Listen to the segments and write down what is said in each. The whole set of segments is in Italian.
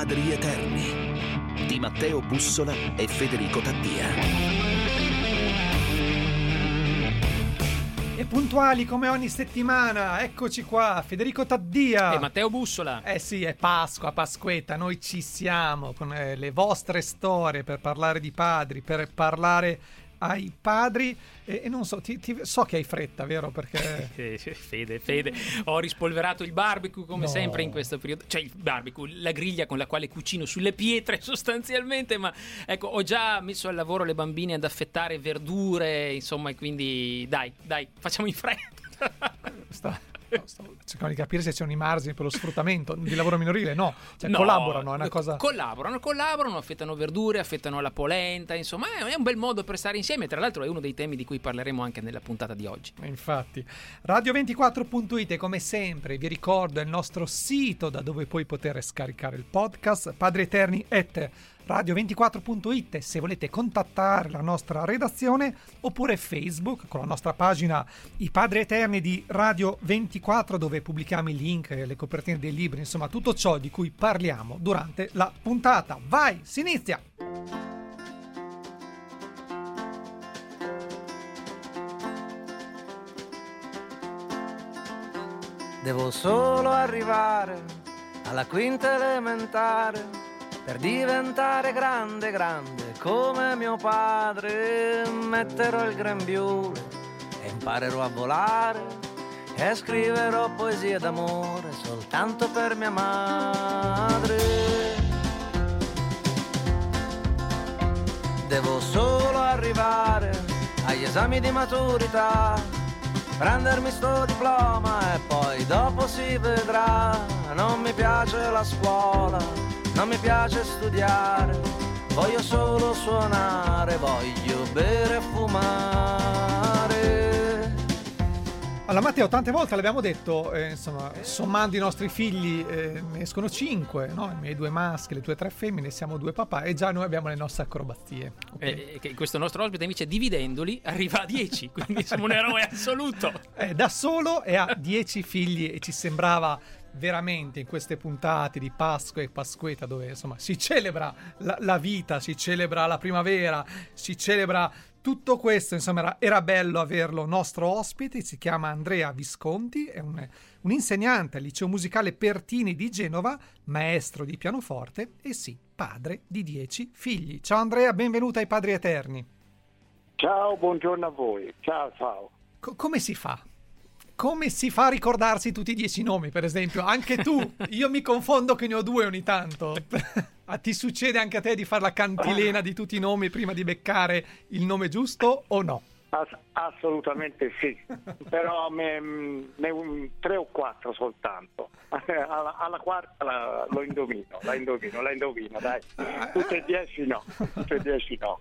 Padri Eterni di Matteo Bussola e Federico Taddia. E puntuali come ogni settimana, eccoci qua, Federico Taddia. E Matteo Bussola. Eh sì, è Pasqua, Pasquetta, noi ci siamo con eh, le vostre storie per parlare di padri, per parlare ai padri e, e non so, ti, ti, so che hai fretta, vero? Perché... fede, fede, ho rispolverato il barbecue come no. sempre in questo periodo, cioè il barbecue, la griglia con la quale cucino sulle pietre sostanzialmente, ma ecco, ho già messo al lavoro le bambine ad affettare verdure, insomma, e quindi dai, dai, facciamo in fretta. Sta No, stavo cercando di capire se c'è un margini per lo sfruttamento di lavoro minorile. No, cioè no, collaborano, è una cosa. Collaborano, collaborano, affettano verdure, affettano la polenta, insomma, è un bel modo per stare insieme. Tra l'altro, è uno dei temi di cui parleremo anche nella puntata di oggi. Infatti, radio24.it, come sempre, vi ricordo è il nostro sito da dove poi poter scaricare il podcast. Padre Eterni et radio24.it se volete contattare la nostra redazione oppure Facebook con la nostra pagina I Padri Eterni di Radio 24 dove pubblichiamo i link, le copertine dei libri, insomma tutto ciò di cui parliamo durante la puntata. Vai, si inizia! Devo solo arrivare alla quinta elementare per diventare grande, grande come mio padre. Metterò il grembiule e imparerò a volare e scriverò poesie d'amore soltanto per mia madre. Devo solo arrivare agli esami di maturità, prendermi sto diploma e poi dopo si vedrà. Non mi piace la scuola non mi piace studiare, voglio solo suonare, voglio bere e fumare. Allora Matteo, tante volte l'abbiamo detto, eh, insomma, sommando i nostri figli eh, ne escono cinque, no? i miei due maschi, le tue tre femmine, siamo due papà e già noi abbiamo le nostre acrobazie. Okay? Eh, questo nostro ospite invece dividendoli arriva a dieci, quindi siamo un eroe assoluto. Eh, da solo e ha dieci figli e ci sembrava veramente in queste puntate di Pasqua e Pasquetta dove insomma si celebra la, la vita, si celebra la primavera, si celebra tutto questo, insomma era, era, bello averlo nostro ospite, si chiama Andrea Visconti, è un, un insegnante al liceo musicale Pertini di Genova, maestro di pianoforte e sì, padre di dieci figli. Ciao Andrea, benvenuto ai Padri Eterni. Ciao, buongiorno a voi. Ciao, ciao. Co- come si fa? Come si fa a ricordarsi tutti i dieci nomi, per esempio? Anche tu, io mi confondo che ne ho due ogni tanto. Ah, ti succede anche a te di fare la cantilena di tutti i nomi prima di beccare il nome giusto o no? Ass- assolutamente sì, però me, me un, tre o quattro soltanto. Alla, alla quarta la, lo indovino, la indovino, la indovino, dai. Tutte e dieci no, tutte e dieci no.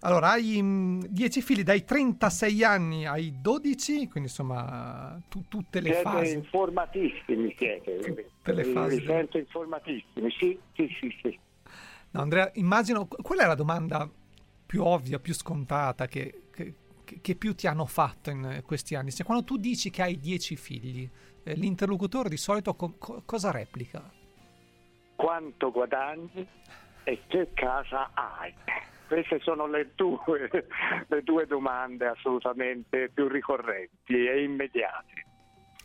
Allora, hai 10 mm, figli dai 36 anni ai 12, quindi insomma tu, tutte le siete fasi. informatissimi siete. Tutte le fasi. Mi sento informatissimi, sì, sì, sì, sì. No, Andrea, immagino, qual è la domanda più ovvia, più scontata che, che, che più ti hanno fatto in questi anni? Se quando tu dici che hai 10 figli, eh, l'interlocutore di solito co- co- cosa replica? Quanto guadagni e che casa hai? Queste sono le due, le due domande assolutamente più ricorrenti e immediate.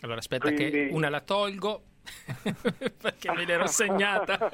Allora aspetta Quindi... che una la tolgo perché me l'ero segnata.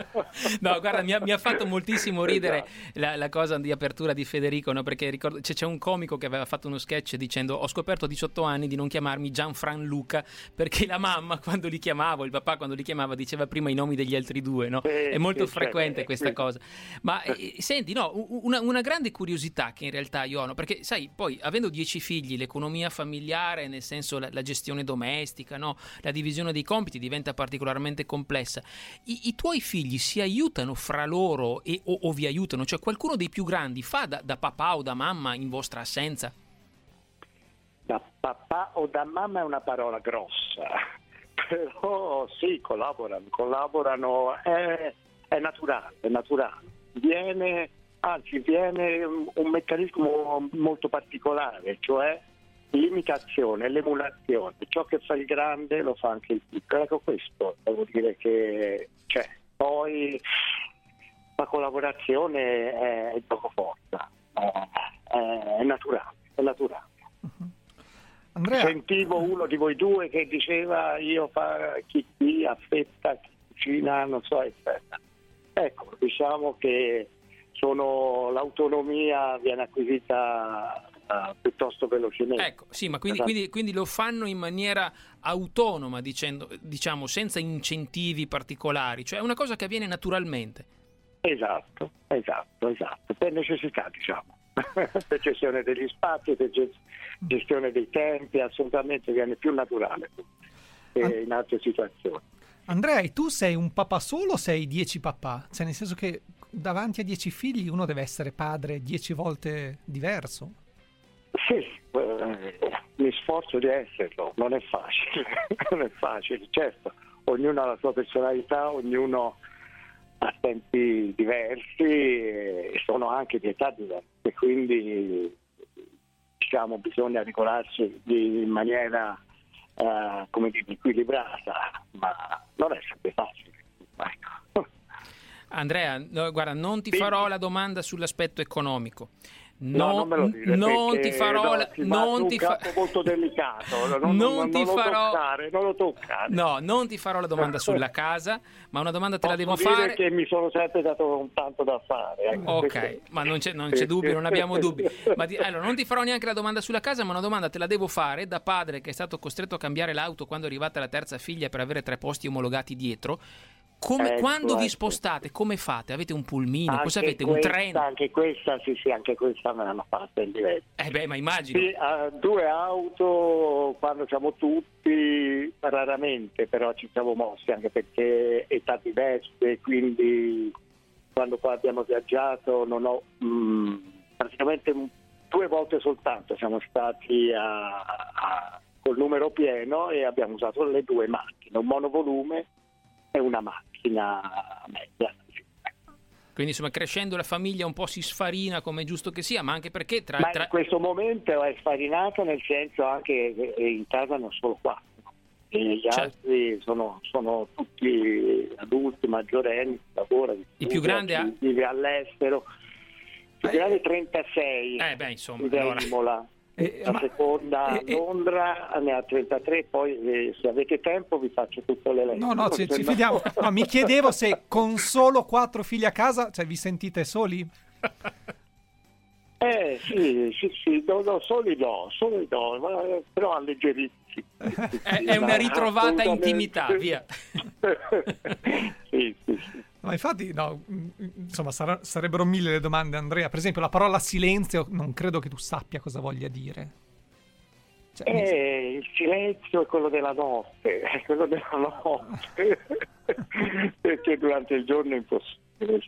No, guarda, mi ha, mi ha fatto moltissimo ridere esatto. la, la, cosa di apertura di Federico, no? perché ricordo, c'è, c'è, un comico che aveva fatto uno sketch dicendo ho scoperto a 18 anni di non chiamarmi Gianfran Luca perché la mamma quando li chiamavo, il papà quando li chiamava diceva prima i nomi degli altri due, no? È molto frequente questa sì. cosa. Ma eh, senti, no, una, una, grande curiosità che in realtà io ho, no? perché sai, poi avendo 10 figli, l'economia familiare, nel senso la, la gestione domestica, no? la divisione dei compiti diventa particolarmente complessa. I, i tuoi figli si aiutano fra loro e, o, o, vi aiutano? Cioè qualcuno dei più grandi fa da, da papà o da mamma in vostra assenza? Da papà o da mamma è una parola grossa, però sì, collaborano, collaborano, è, è naturale, è naturale. Viene, anzi, viene un meccanismo molto particolare, cioè l'imitazione, l'emulazione, ciò che fa il grande lo fa anche il piccolo. Ecco questo, devo dire che c'è, Poi la collaborazione è, è gioco forza, è, è, naturale, è naturale. Uh-huh. Andrea... Sentivo uno di voi due che diceva io fa chi qui affetta, chi cucina, non so, eccetera. Ecco, diciamo che sono, l'autonomia viene acquisita uh, piuttosto velocemente. Ecco, sì, ma quindi, esatto. quindi, quindi, lo fanno in maniera autonoma, dicendo, diciamo, senza incentivi particolari, cioè è una cosa che avviene naturalmente. Esatto, esatto, esatto, per necessità, diciamo. per gestione degli spazi, per gestione dei tempi, assolutamente viene più naturale che in altre situazioni. Andrea, e tu sei un papà solo o sei dieci papà? Cioè, nel senso che davanti a dieci figli uno deve essere padre dieci volte diverso? Sì, eh, mi sforzo di esserlo, non è facile, non è facile, certo, ognuno ha la sua personalità, ognuno ha tempi diversi e sono anche di età diverse, quindi diciamo bisogna regolarsi in maniera eh, come dire, equilibrata, ma non è sempre facile. Ecco. Andrea, no, guarda, non ti farò la domanda sull'aspetto economico. No, non, dire, non ti farò no, non ti fa... molto delicato non, non, ti farò toccare, non lo toccare. No non ti farò la domanda sulla casa ma una domanda te Posso la devo fare che mi sono sempre dato un tanto da fare ecco. ok ma non c'è, non c'è dubbio non abbiamo dubbi. Ma di, allora non ti farò neanche la domanda sulla casa ma una domanda te la devo fare da padre che è stato costretto a cambiare l'auto quando è arrivata la terza figlia per avere tre posti omologati dietro come, ecco, quando ecco. vi spostate, come fate? Avete un pulmino? Cosa avete? Questa, un treno? Anche questa, sì, sì, anche questa me l'hanno fatta in diverso. Eh beh, ma immagino. Sì, uh, due auto quando siamo tutti, raramente, però ci siamo mossi anche perché età diverse, quindi quando poi abbiamo viaggiato non ho mh, mm, praticamente due volte soltanto siamo stati a, a, col numero pieno e abbiamo usato le due macchine, un monovolume e una macchina media. Quindi insomma crescendo la famiglia un po' si sfarina come è giusto che sia, ma anche perché tra... Ma in questo momento è sfarinato nel senso anche che in casa non sono quattro. E gli certo. altri sono, sono, tutti adulti, maggiorenni, lavorano. Il più grande ha... vive all'estero. Il più grande è 36. Eh beh, insomma. Allora... Eh, la ma, seconda a eh, Londra ne ha 33, poi eh, se avete tempo vi faccio tutto l'elenco. No, no, ci, ci fidiamo. No, mi chiedevo se con solo quattro figli a casa, cioè vi sentite soli? Eh sì, sì, sì, no, no, soli no, soli no, ma, però alleggerirsi. È, è una ritrovata intimità, via. sì, sì, sì. Ma infatti, no, insomma, sar- sarebbero mille le domande, Andrea. Per esempio, la parola silenzio, non credo che tu sappia cosa voglia dire. Cioè, eh, il silenzio è quello della notte, è quello della notte, perché durante il giorno è impossibile,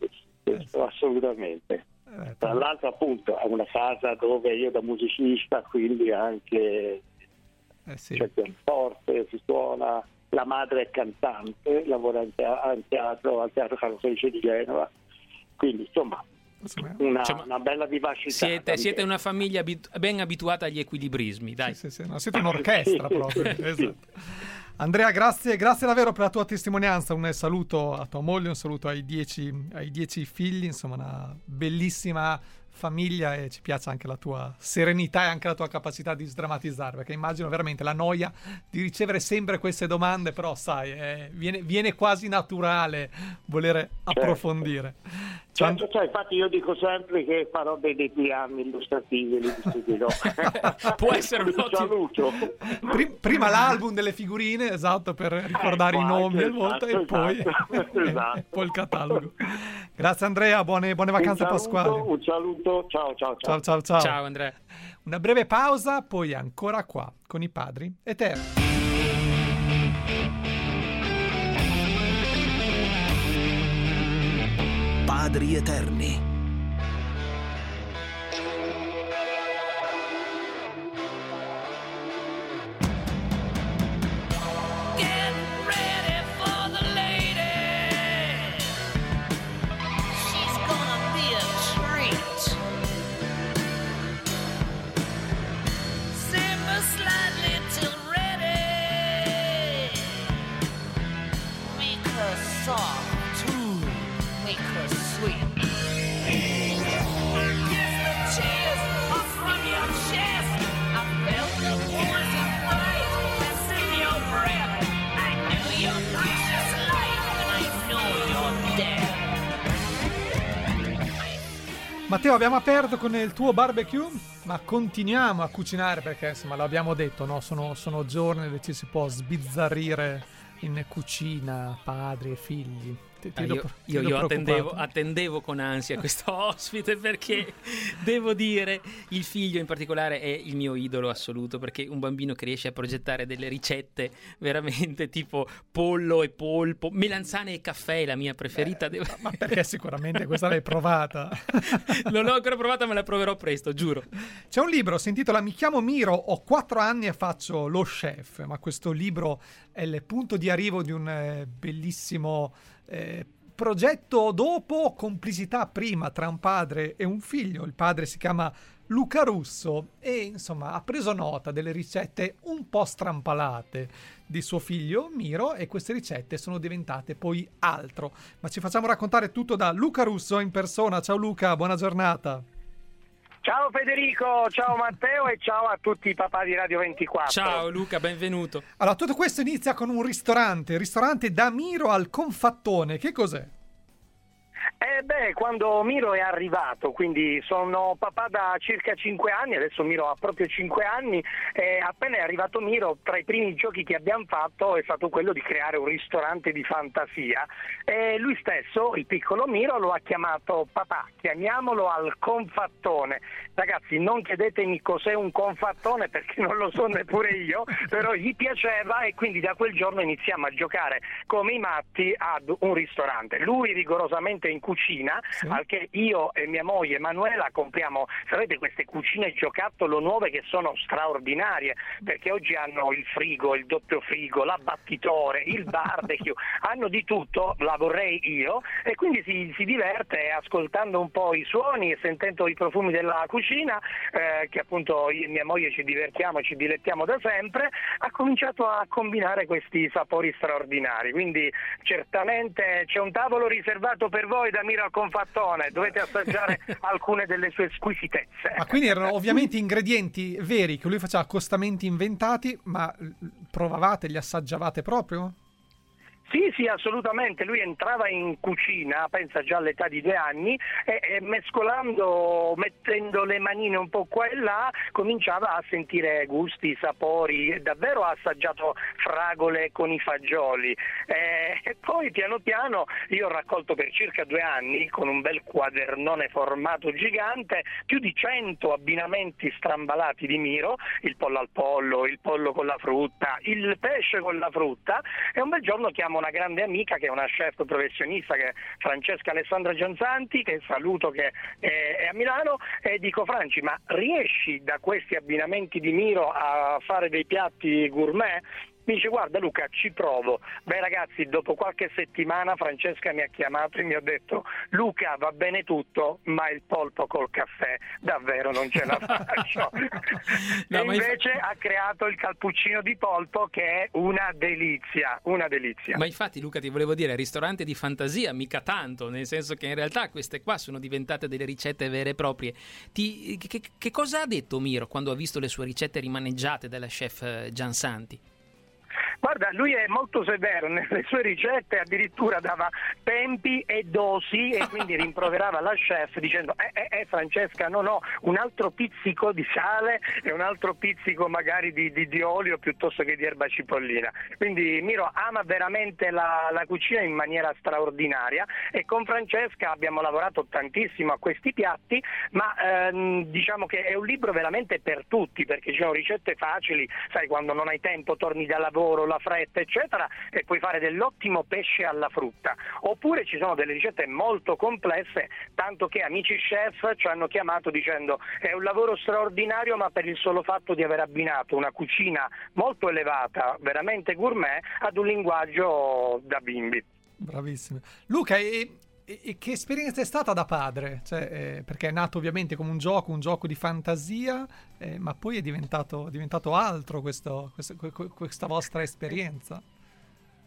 questo, assolutamente. Eh, Tra l'altro, appunto, è una casa dove io da musicista, quindi anche eh, sì. c'è pianoforte, si suona la madre è cantante, lavora in teatro, al Teatro Carlo Felice di Genova, quindi insomma una, cioè, una, bella vivacità. Siete, siete una famiglia abit- ben abituata agli equilibrismi, dai. Sì, sì, sì. No, siete un'orchestra proprio. esatto. Andrea, grazie, grazie, davvero per la tua testimonianza. Un saluto a tua moglie, un saluto ai dieci, ai dieci figli, insomma, una bellissima famiglia e ci piace anche la tua serenità e anche la tua capacità di sdrammatizzare, perché immagino veramente la noia di ricevere sempre queste domande, però sai, eh, viene, viene, quasi naturale volere certo. approfondire. Certo, cioè, infatti io dico sempre che farò dei diagrammi illustrativi, li distribuirò. Può essere un ottimo... Prima l'album delle figurine, esatto, per ricordare ecco, i nomi e volta, esatto, e poi, esatto. esatto. poi il catalogo. Grazie Andrea, buone, buone vacanze un saluto, pasquali. Un saluto, ciao ciao ciao. Ciao ciao ciao. Ciao Andrea. Una breve pausa, poi ancora qua con i padri eterni. Padri Eterni. Matteo, abbiamo aperto con il tuo barbecue, ma continuiamo a cucinare perché, insomma, l'abbiamo detto, no? sono, sono giorni dove ci si può sbizzarrire in cucina, padri e figli. Ti, ti ah, io, io, io attendevo, attendevo, con ansia questo ospite perché devo dire il figlio in particolare è il mio idolo assoluto perché un bambino che riesce a progettare delle ricette veramente tipo pollo e polpo, melanzane e caffè è la mia preferita. Beh, devo... Ma perché sicuramente questa l'hai provata? non l'ho ancora provata ma la proverò presto, giuro. C'è un libro, si intitola Mi chiamo Miro, ho quattro anni e faccio lo chef, ma questo libro è il punto di arrivo di un eh, bellissimo eh, progetto dopo, complicità prima tra un padre e un figlio. Il padre si chiama Luca Russo e insomma ha preso nota delle ricette un po' strampalate di suo figlio Miro e queste ricette sono diventate poi altro. Ma ci facciamo raccontare tutto da Luca Russo in persona. Ciao Luca, buona giornata. Ciao Federico, ciao Matteo e ciao a tutti i papà di Radio 24. Ciao Luca, benvenuto. Allora, tutto questo inizia con un ristorante, il ristorante da Miro al Confattone. Che cos'è? Eh beh, quando Miro è arrivato, quindi sono papà da circa 5 anni, adesso Miro ha proprio 5 anni, e appena è arrivato Miro, tra i primi giochi che abbiamo fatto è stato quello di creare un ristorante di fantasia. E lui stesso, il piccolo Miro, lo ha chiamato papà, chiamiamolo al confattone. Ragazzi, non chiedetemi cos'è un confattone perché non lo so neppure io, però gli piaceva e quindi da quel giorno iniziamo a giocare come i matti ad un ristorante. Lui rigorosamente in cucina, sì. al che io e mia moglie Emanuela compriamo, sapete, queste cucine giocattolo nuove che sono straordinarie, perché oggi hanno il frigo, il doppio frigo, l'abbattitore, il barbecue, hanno di tutto, la vorrei io, e quindi si, si diverte ascoltando un po' i suoni e sentendo i profumi della cucina, eh, che appunto io e mia moglie ci divertiamo, ci dilettiamo da sempre, ha cominciato a combinare questi sapori straordinari. Quindi certamente c'è un tavolo riservato per voi da Miro al confattone, dovete assaggiare alcune delle sue squisitezze. Ma quindi erano ovviamente ingredienti veri che lui faceva accostamenti inventati, ma provavate, li assaggiavate proprio? Sì, sì, assolutamente. Lui entrava in cucina, pensa già all'età di due anni, e, e, mescolando, mettendo le manine un po' qua e là, cominciava a sentire gusti, sapori. Davvero ha assaggiato fragole con i fagioli. E, e poi piano piano io ho raccolto per circa due anni, con un bel quadernone formato gigante, più di 100 abbinamenti strambalati di Miro, il pollo al pollo, il pollo con la frutta, il pesce con la frutta, e un bel giorno chiamo una grande amica che è una chef professionista che è Francesca Alessandra Gianzanti, che saluto che è a Milano, e dico Franci, ma riesci da questi abbinamenti di Miro a fare dei piatti gourmet? Mi dice guarda Luca ci provo. Beh ragazzi dopo qualche settimana Francesca mi ha chiamato e mi ha detto Luca va bene tutto ma il polpo col caffè davvero non ce la faccio. no, e invece inf- ha creato il calpuccino di polpo che è una delizia, una delizia. Ma infatti Luca ti volevo dire ristorante di fantasia mica tanto nel senso che in realtà queste qua sono diventate delle ricette vere e proprie. Ti, che, che cosa ha detto Miro quando ha visto le sue ricette rimaneggiate dalla chef eh, Giansanti? Guarda, lui è molto severo nelle sue ricette, addirittura dava tempi e dosi e quindi rimproverava la chef dicendo eh, eh, eh Francesca no no, un altro pizzico di sale e un altro pizzico magari di, di, di olio piuttosto che di erba cipollina. Quindi Miro ama veramente la, la cucina in maniera straordinaria e con Francesca abbiamo lavorato tantissimo a questi piatti, ma ehm, diciamo che è un libro veramente per tutti perché ci sono ricette facili, sai quando non hai tempo torni da lavoro, la fretta, eccetera, e puoi fare dell'ottimo pesce alla frutta. Oppure ci sono delle ricette molto complesse, tanto che amici chef ci hanno chiamato dicendo è un lavoro straordinario, ma per il solo fatto di aver abbinato una cucina molto elevata, veramente gourmet, ad un linguaggio da bimbi. Bravissimo. Luca, e, e che esperienza è stata da padre? Cioè, eh, perché è nato ovviamente come un gioco, un gioco di fantasia, eh, ma poi è diventato, diventato altro questo, questo, questa vostra esperienza.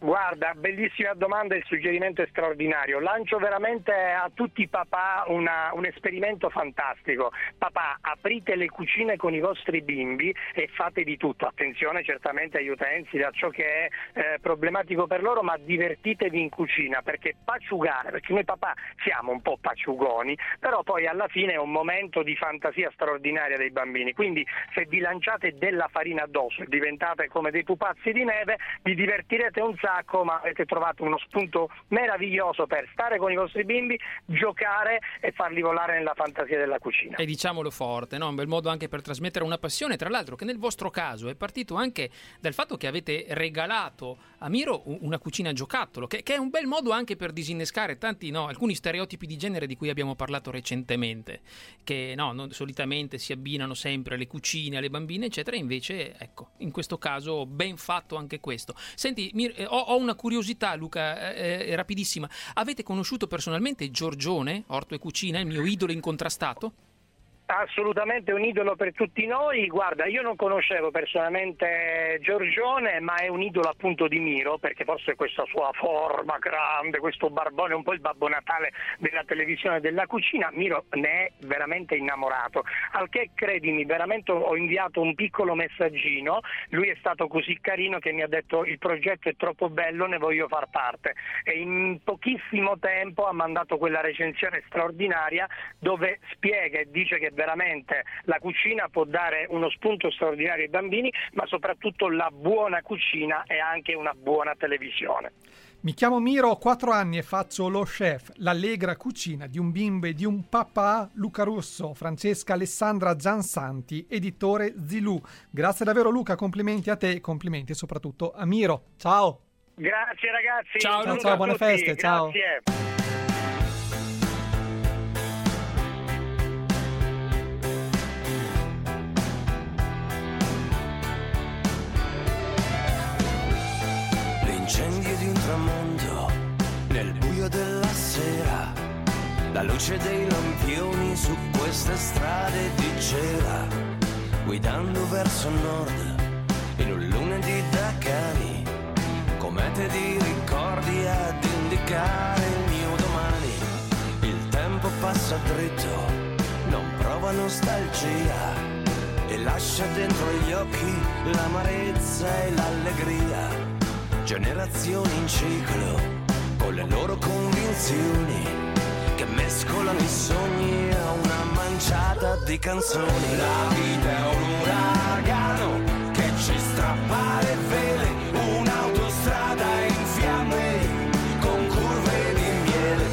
Guarda, bellissima domanda, il suggerimento è straordinario. Lancio veramente a tutti i papà una, un esperimento fantastico. Papà, aprite le cucine con i vostri bimbi e fate di tutto. Attenzione certamente agli utensili, a ciò che è eh, problematico per loro, ma divertitevi in cucina perché paciugare, perché noi papà siamo un po' paciugoni, però poi alla fine è un momento di fantasia straordinaria dei bambini. Quindi se vi lanciate della farina addosso e diventate come dei pupazzi di neve, vi divertirete un sacco sacco, ma avete trovato uno spunto meraviglioso per stare con i vostri bimbi, giocare e farli volare nella fantasia della cucina. E diciamolo forte, no? un bel modo anche per trasmettere una passione, tra l'altro che nel vostro caso è partito anche dal fatto che avete regalato a Miro una cucina giocattolo, che, che è un bel modo anche per disinnescare tanti, no, alcuni stereotipi di genere di cui abbiamo parlato recentemente, che no, non, solitamente si abbinano sempre alle cucine, alle bambine, eccetera, invece ecco, in questo caso ben fatto anche questo. Senti, Mir- ho, ho, una curiosità, Luca, eh, eh, rapidissima. Avete conosciuto personalmente Giorgione, Orto e Cucina, il mio idolo incontrastato? Assolutamente un idolo per tutti noi. Guarda, io non conoscevo personalmente Giorgione, ma è un idolo appunto di Miro, perché forse questa sua forma grande, questo barbone, un po' il Babbo Natale della televisione e della cucina, Miro ne è veramente innamorato. Al che credimi, veramente ho inviato un piccolo messaggino, lui è stato così carino che mi ha detto il progetto è troppo bello, ne voglio far parte. E in pochissimo tempo ha mandato quella recensione straordinaria dove spiega e dice che veramente la cucina può dare uno spunto straordinario ai bambini, ma soprattutto la buona cucina è anche una buona televisione. Mi chiamo Miro, ho 4 anni e faccio lo chef, l'allegra cucina di un bimbo e di un papà, Luca Russo, Francesca Alessandra Giansanti, editore Zilù. Grazie davvero Luca, complimenti a te e complimenti soprattutto a Miro. Ciao! Grazie ragazzi! Ciao, ciao, ciao buone feste, ciao! La luce dei lampioni su queste strade di cera, guidando verso nord in un lunedì da cani, comete di ricordi ad indicare il mio domani. Il tempo passa dritto, non prova nostalgia e lascia dentro gli occhi l'amarezza e l'allegria. Generazioni in ciclo con le loro convinzioni mescolano i sogni a una manciata di canzoni. La vita è un uragano che ci strappa le vele, un'autostrada in fiamme con curve di miele.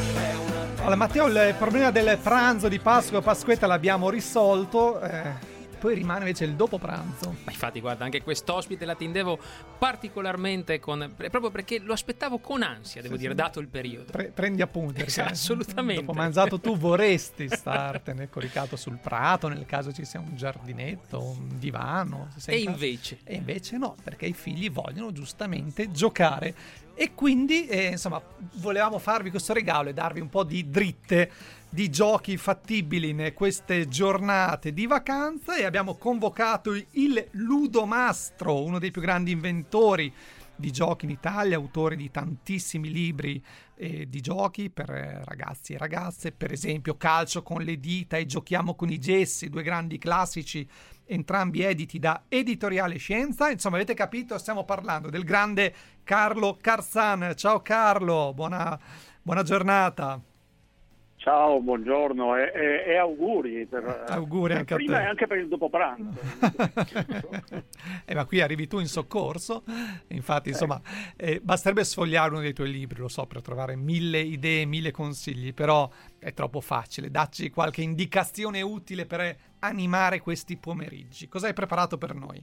Una... Allora Matteo, il problema del pranzo di Pasqua e Pasquetta l'abbiamo risolto. Eh poi rimane invece il dopo pranzo. Ma infatti, guarda, anche quest'ospite la tendevo particolarmente con. proprio perché lo aspettavo con ansia, devo sì, dire, sì. dato il periodo. Pre- prendi appunti. Esatto, assolutamente. Dopo mangiato, tu vorresti startene coricato sul prato, nel caso ci sia un giardinetto, un divano. E invece? E invece no, perché i figli vogliono giustamente giocare. E quindi, eh, insomma, volevamo farvi questo regalo e darvi un po' di dritte di giochi fattibili in queste giornate di vacanza e abbiamo convocato il Ludomastro, uno dei più grandi inventori di giochi in Italia, autore di tantissimi libri eh, di giochi per ragazzi e ragazze, per esempio Calcio con le dita e Giochiamo con i gessi, due grandi classici, entrambi editi da Editoriale Scienza. Insomma, avete capito, stiamo parlando del grande Carlo Carsan. Ciao Carlo, buona, buona giornata. Ciao, buongiorno e, e, e auguri. Per, auguri anche prima a te. e anche per il dopo pranzo. eh, ma qui arrivi tu in soccorso, infatti insomma eh, basterebbe sfogliare uno dei tuoi libri, lo so, per trovare mille idee, mille consigli, però è troppo facile. Dacci qualche indicazione utile per animare questi pomeriggi. Cosa hai preparato per noi?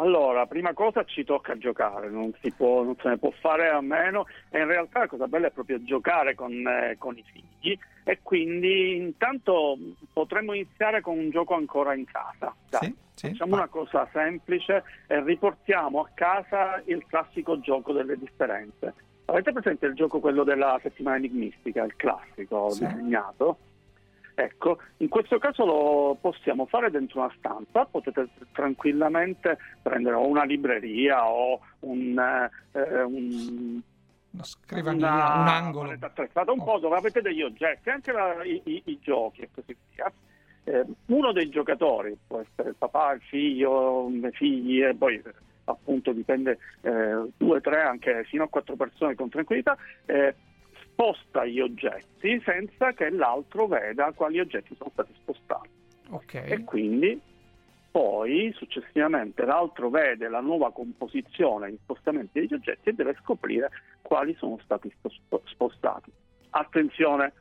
Allora, prima cosa ci tocca giocare, non, può, non, se ne può fare a meno e in realtà la cosa bella è proprio giocare con, eh, con, i figli e quindi intanto potremmo iniziare con un gioco ancora in casa. Sì, sì, Facciamo ma... una cosa semplice e riportiamo a casa il classico gioco delle differenze. Avete presente il gioco quello della settimana enigmistica, il classico sì. disegnato? Ecco, in questo caso lo possiamo fare dentro una stanza, potete tranquillamente prendere o una libreria o un, eh, un una scrivania, una, un angolo. Attrezzata, un oh. po' dove avete degli oggetti, anche la, i, i, i, giochi e così via. Eh, uno dei giocatori, può essere il papà, il figlio, i figli, e poi appunto dipende, eh, due, tre, anche fino a quattro persone con tranquillità, eh, sposta gli oggetti senza che l'altro veda quali oggetti sono stati spostati. Okay. E quindi poi successivamente l'altro vede la nuova composizione e spostamenti degli oggetti e deve scoprire quali sono stati spostati. Attenzione,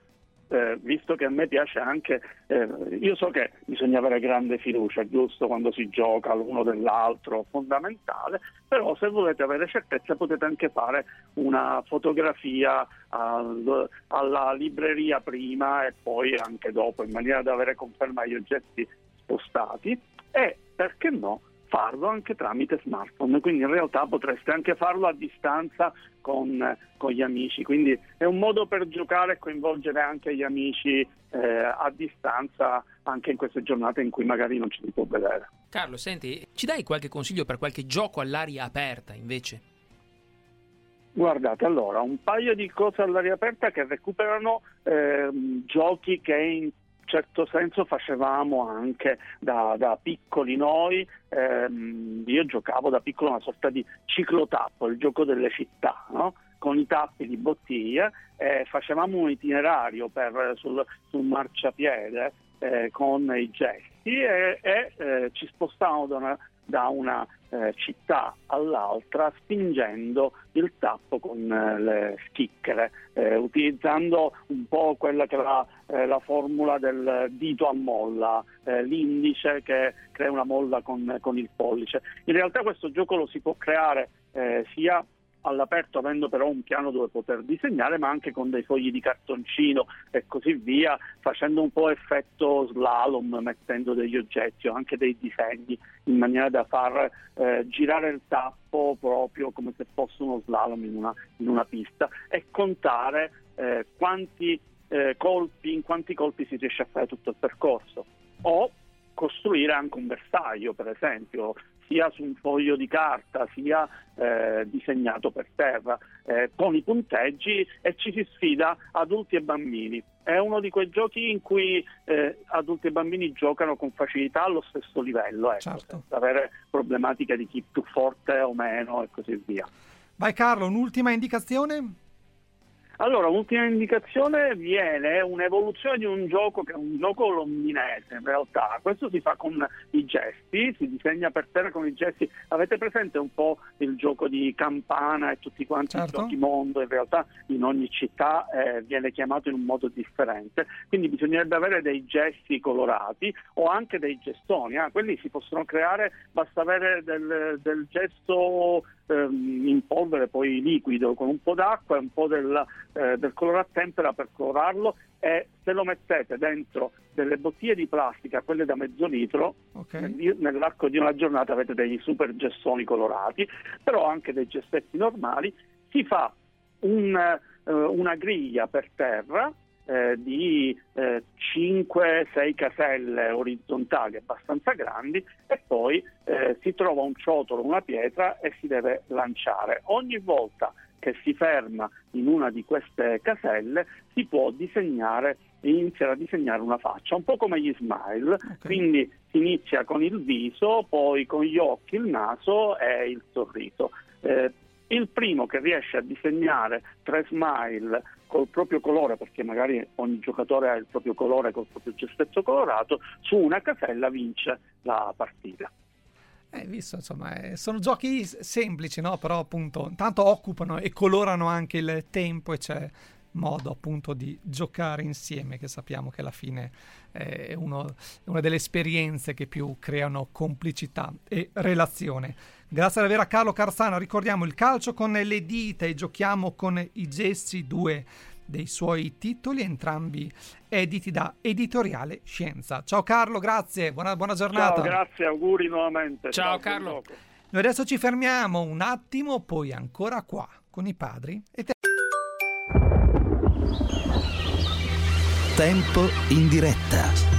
eh, visto che a me piace anche, eh, io so che bisogna avere grande fiducia, giusto, quando si gioca l'uno dell'altro, fondamentale, però se volete avere certezza potete anche fare una fotografia al, alla libreria prima e poi anche dopo, in maniera da avere conferma degli oggetti spostati. E, perché no, farlo anche tramite smartphone, quindi in realtà potreste anche farlo a distanza con, con gli amici, quindi è un modo per giocare e coinvolgere anche gli amici eh, a distanza anche in queste giornate in cui magari non ci si può vedere. Carlo, senti, ci dai qualche consiglio per qualche gioco all'aria aperta invece? Guardate, allora, un paio di cose all'aria aperta che recuperano eh, giochi che in certo senso facevamo anche da, da piccoli noi, ehm, io giocavo da piccolo una sorta di ciclotappo, il gioco delle città, no? con i tappi di bottiglia, eh, facevamo un itinerario per, sul, sul marciapiede eh, con i gesti e, e eh, ci spostavamo da una, da una eh, città all'altra spingendo il tappo con eh, le schicchere, eh, utilizzando un po' quella che la, eh, la formula del dito a molla, eh, l'indice che crea una molla con, con, il pollice. In realtà questo gioco lo si può creare eh, sia all'aperto avendo però un piano dove poter disegnare ma anche con dei fogli di cartoncino e così via facendo un po' effetto slalom mettendo degli oggetti o anche dei disegni in maniera da far eh, girare il tappo proprio come se fosse uno slalom in una, in una pista e contare eh, quanti eh, colpi, in quanti colpi si riesce a fare tutto il percorso. O costruire anche un bersaglio per esempio sia su un foglio di carta sia eh, disegnato per terra eh, con i punteggi e ci si sfida adulti e bambini. È uno di quei giochi in cui eh, adulti e bambini giocano con facilità allo stesso livello, ecco, certo. senza avere problematiche di chi più forte o meno e così via. Vai Carlo, un'ultima indicazione? Allora, l'ultima indicazione viene un'evoluzione di un gioco che è un gioco londinese in realtà. Questo si fa con i gesti, si disegna per terra con i gesti. Avete presente un po' il gioco di campana e tutti quanti certo. i giochi mondo? In realtà in ogni città eh, viene chiamato in un modo differente. Quindi bisognerebbe avere dei gesti colorati o anche dei gestoni. Ah, quelli si possono creare, basta avere del, del gesso ehm, in polvere, poi liquido, con un po' d'acqua e un po' del, eh, del colore a tempera per colorarlo e se lo mettete dentro delle bottiglie di plastica, quelle da mezzo litro, okay. nell'arco di una giornata avete dei super gessoni colorati, però anche dei gessetti normali, si fa un, eh, una griglia per terra eh, di eh, 5-6 caselle orizzontali abbastanza grandi e poi eh, si trova un ciotolo, una pietra e si deve lanciare. Ogni volta che si ferma in una di queste caselle si può disegnare e iniziare a disegnare una faccia, un po' come gli smile, okay. quindi si inizia con il viso, poi con gli occhi, il naso e il sorriso. Eh, il primo che riesce a disegnare tre smile col proprio colore, perché magari ogni giocatore ha il proprio colore col proprio gessetto colorato, su una casella vince la partita. Eh, visto, insomma, eh, sono giochi semplici, no? Però appunto, intanto occupano e colorano anche il tempo e c'è modo appunto di giocare insieme, che sappiamo che alla fine è uno, una delle esperienze che più creano complicità e relazione. Grazie ad avere a Carlo Carzano, ricordiamo il calcio con le dita e giochiamo con i gessi, due dei suoi titoli, entrambi editi da Editoriale Scienza. Ciao Carlo, grazie, buona, buona giornata. Ciao, grazie, auguri nuovamente. Ciao, Ciao Carlo. Noi adesso ci fermiamo un attimo, poi ancora qua con i padri e te. Tempo in diretta.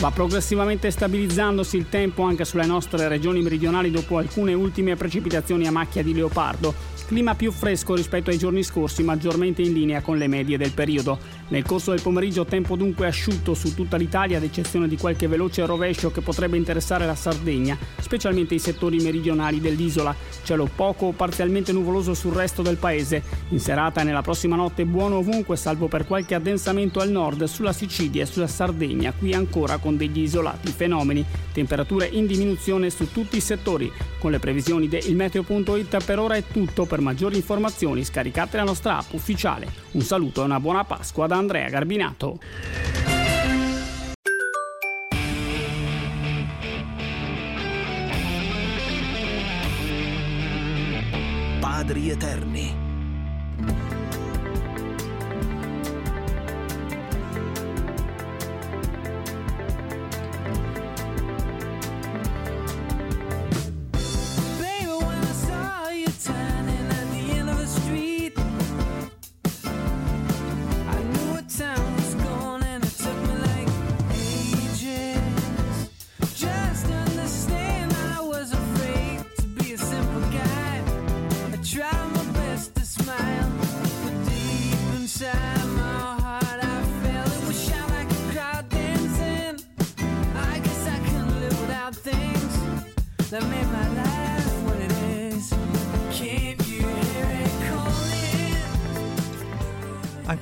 Va progressivamente stabilizzandosi il tempo anche sulle nostre regioni meridionali dopo alcune ultime precipitazioni a macchia di leopardo. Clima più fresco rispetto ai giorni scorsi, maggiormente in linea con le medie del periodo. Nel corso del pomeriggio tempo dunque asciutto su tutta l'Italia, ad eccezione di qualche veloce rovescio che potrebbe interessare la Sardegna, specialmente i settori meridionali dell'isola. Cielo poco o parzialmente nuvoloso sul resto del paese. In serata e nella prossima notte buono ovunque, salvo per qualche addensamento al nord, sulla Sicilia e sulla Sardegna, qui ancora con degli isolati fenomeni. Temperature in diminuzione su tutti i settori. Con le previsioni di ilmeteo.it per ora è tutto. Per maggiori informazioni scaricate la nostra app ufficiale. Un saluto e una buona Pasqua da Andrea Garbinato. Padri eterni.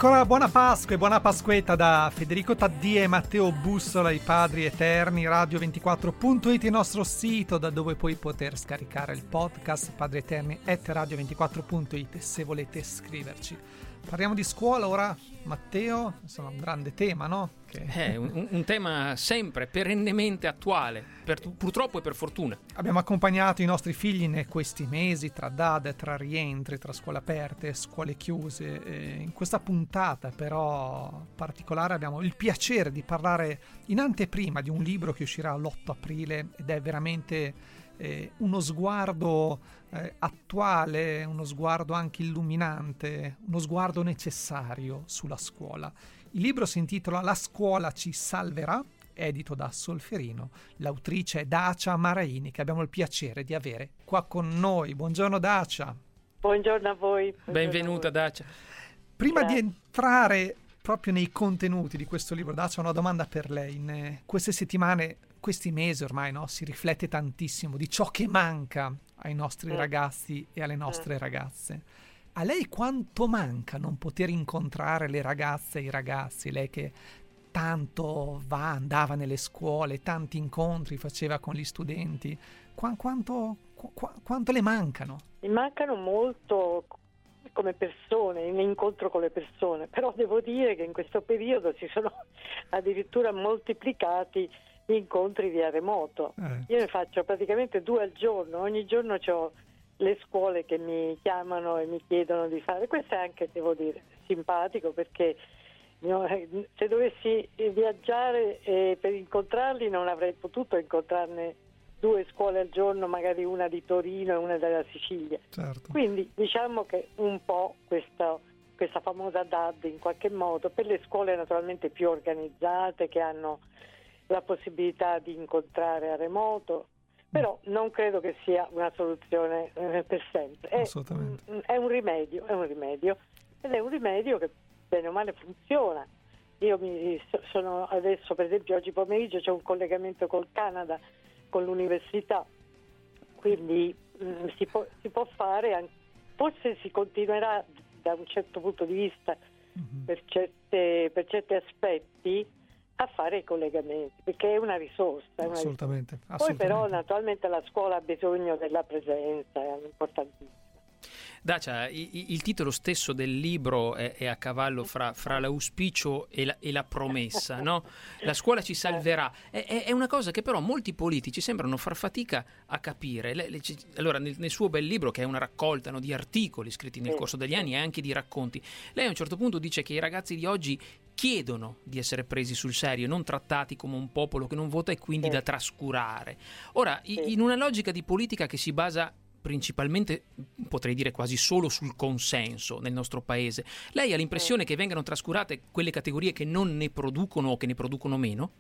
Ancora buona Pasqua e buona Pasquetta da Federico Taddia e Matteo Bussola, i padri eterni, radio24.it, il nostro sito da dove puoi poter scaricare il podcast Padri Eterni at radio24.it se volete scriverci. Parliamo di scuola ora, Matteo, insomma un grande tema, no? Che... È un, un, tema sempre, perennemente attuale, per, purtroppo e per fortuna. Abbiamo accompagnato i nostri figli in questi mesi, tra DAD, tra rientri, tra scuole aperte, scuole chiuse. E in questa puntata però particolare abbiamo il piacere di parlare in anteprima di un libro che uscirà l'8 aprile ed è veramente eh, uno sguardo eh, attuale, uno sguardo anche illuminante, uno sguardo necessario sulla scuola. Il libro si intitola La scuola ci salverà, edito da Solferino. L'autrice è Dacia Maraini, che abbiamo il piacere di avere qua con noi. Buongiorno Dacia. Buongiorno a voi. Buongiorno Benvenuta a voi. Dacia. Prima Grazie. di entrare proprio nei contenuti di questo libro, Dacia, ho una domanda per lei. In eh, queste settimane, questi mesi ormai, no, si riflette tantissimo di ciò che manca ai nostri mm. ragazzi e alle nostre mm. ragazze. A lei quanto manca non poter incontrare le ragazze e i ragazzi, lei che tanto va, andava nelle scuole, tanti incontri faceva con gli studenti, Qu- quanto, qu- quanto le mancano? Mi mancano molto come persone, in incontro con le persone, però devo dire che in questo periodo si sono addirittura moltiplicati incontri via remoto. Eh. Io ne faccio praticamente due al giorno, ogni giorno ho le scuole che mi chiamano e mi chiedono di fare. Questo è anche, devo dire, simpatico perché se dovessi viaggiare eh, per incontrarli non avrei potuto incontrarne due scuole al giorno, magari una di Torino e una della Sicilia. Certo. Quindi diciamo che un po' questa, questa famosa DAD in qualche modo per le scuole naturalmente più organizzate che hanno la possibilità di incontrare a remoto, però non credo che sia una soluzione eh, per sempre. È, è, un rimedio, è un rimedio ed è un rimedio che bene o male funziona. Io mi, sono adesso, per esempio, oggi pomeriggio c'è un collegamento col Canada, con l'università, quindi mh, mm, si, può, si, può, fare, forse si continuerà da un certo punto di vista mm-hmm. per, certe, per certi aspetti a fare i collegamenti, perché è una risorsa. È una assolutamente, risorsa. assolutamente, Poi però naturalmente la scuola ha bisogno della presenza, è importantissimo. Dacia, il, il, titolo stesso del libro è, è a cavallo fra, fra l'auspicio e la, e la promessa, no? La scuola ci salverà. È, è, è, una cosa che però molti politici sembrano far fatica a capire. Le, le, allora, nel, nel, suo bel libro, che è una raccolta no, di articoli scritti nel corso degli anni e anche di racconti, lei a un certo punto dice che i ragazzi di oggi chiedono di essere presi sul serio, non trattati come un popolo che non vota e quindi da trascurare. Ora, in una logica di politica che si basa principalmente, potrei dire quasi solo sul consenso nel nostro paese. Lei ha l'impressione che vengano trascurate quelle categorie che non ne producono o che ne producono meno?